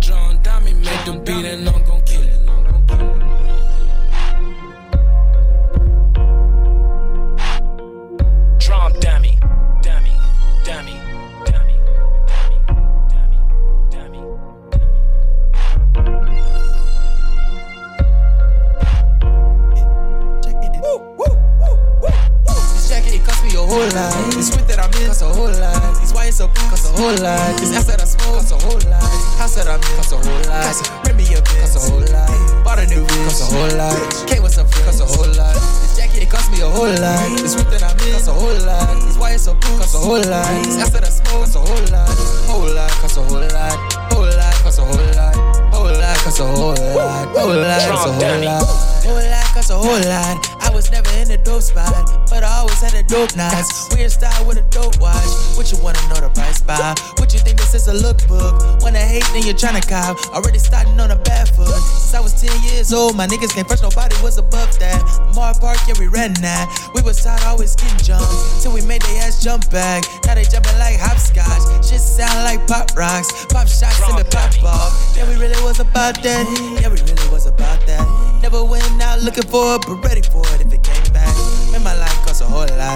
John Dummy make them beat and I'm gon' kill it. Drum dummy, dummy, dummy, whole lot. This whip that I'm in cost a whole lot. These wires so big cost a whole lot. This ass that I smoke cost a whole lot. House that I'm in cost a whole lot. Rent me a bitch cost a whole lot. Bought a new bitch cost a whole lot. Came with some friends cost a whole lot. This jacket, it cost me a whole lot. This whip that I'm in cost a whole lot. These wires so big cost a whole lot. This ass that I smoke cost a whole lot. Whole lot cost a whole lot. Whole lot cost a whole lot. Whole lot cost a whole lot. Whole lot cost a whole lot. Whole lot cost a whole lot. Was never in a dope spot, but I always had a dope nights. Weird style with a dope watch. What you wanna know the price by? What you think this is a lookbook? Wanna hate, then you're tryna cop. Already starting on a bad foot. Since I was 10 years old, my niggas came first, nobody was above that. Mar Park, yeah, we ran that. We was taught always getting jumped. Till we made they ass jump back. Now they jumping like hopscotch. Shit sound like pop rocks. Pop shots in the pop off. Yeah, we really was about that. Yeah, we really was about that. Never went out looking for it, but ready for it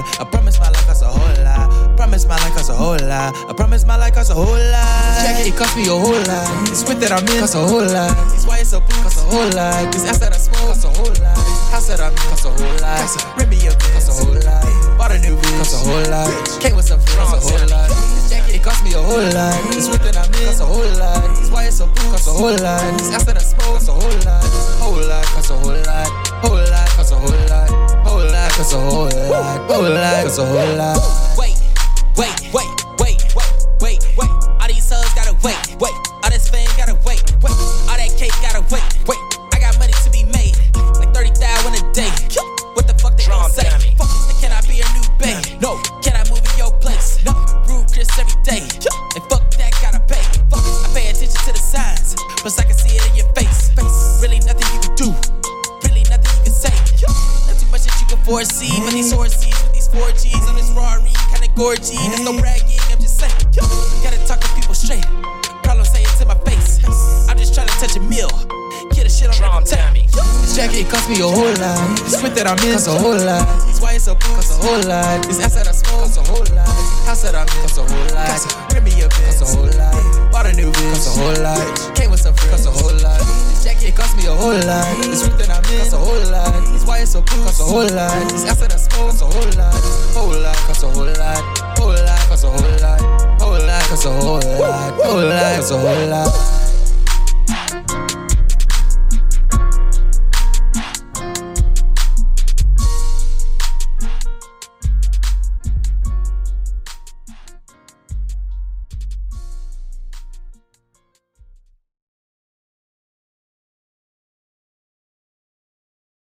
lot. I promise my life costs a whole lot. Promise my life costs a whole lot. I promise my life costs a whole lot. Jacket, it cost me a whole lot. This whip that I'm in costs a whole lot. These wires so blue costs a whole lot. This ass that I smoke costs a whole lot. House that I'm in costs a whole lot. Rent me a costs a whole lot. Bought a new bitch costs a whole lot. Came with some friends costs a whole lot. This jacket, it cost me a whole lot. This whip that I'm in costs a whole lot. These wires so blue costs a whole lot. This ass that I smoke costs a whole lot. Whole a whole lot. Whole lot costs a whole lot. Wait, wait, wait, wait, wait, wait, wait. All these hoes gotta wait, wait. All this fame gotta wait, wait. All that cake gotta wait, wait. I got money to be made, like 30,000 a day. What the fuck they Drum gon' say? Fuck, can I be a new bae? No. Can I move in your place? No. Rude Chris every day. And fuck that, gotta pay. Fuck, I pay attention to the signs, plus I can see it in your face. Really nothing you can do, 4C, but these horses with these 4Gs on this Ferrari, kinda gorgy. That's no bragging, I'm just saying. Gotta talk to people straight. Carlos say it to my face. I'm just trying to touch a meal. Get a shit on the time. This jacket cost me a whole lot. This sweat that I'm in costs a whole lot. These wires up cost a whole lot. This ass that I smoke costs a whole lot. House that I'm in costs a whole lot. Bring me a bitch costs a whole lot. Bought a new bitch costs a whole lot. Came with some friends costs a whole lot. This jacket cost me a whole lot. This sweat that Costs a whole lot. These wires so blue costs a whole lot. This ass that smoke costs a whole lot. Whole lot costs a whole lot. Whole lot costs a whole lot. Whole lot costs a whole lot. Whole lot costs a whole lot.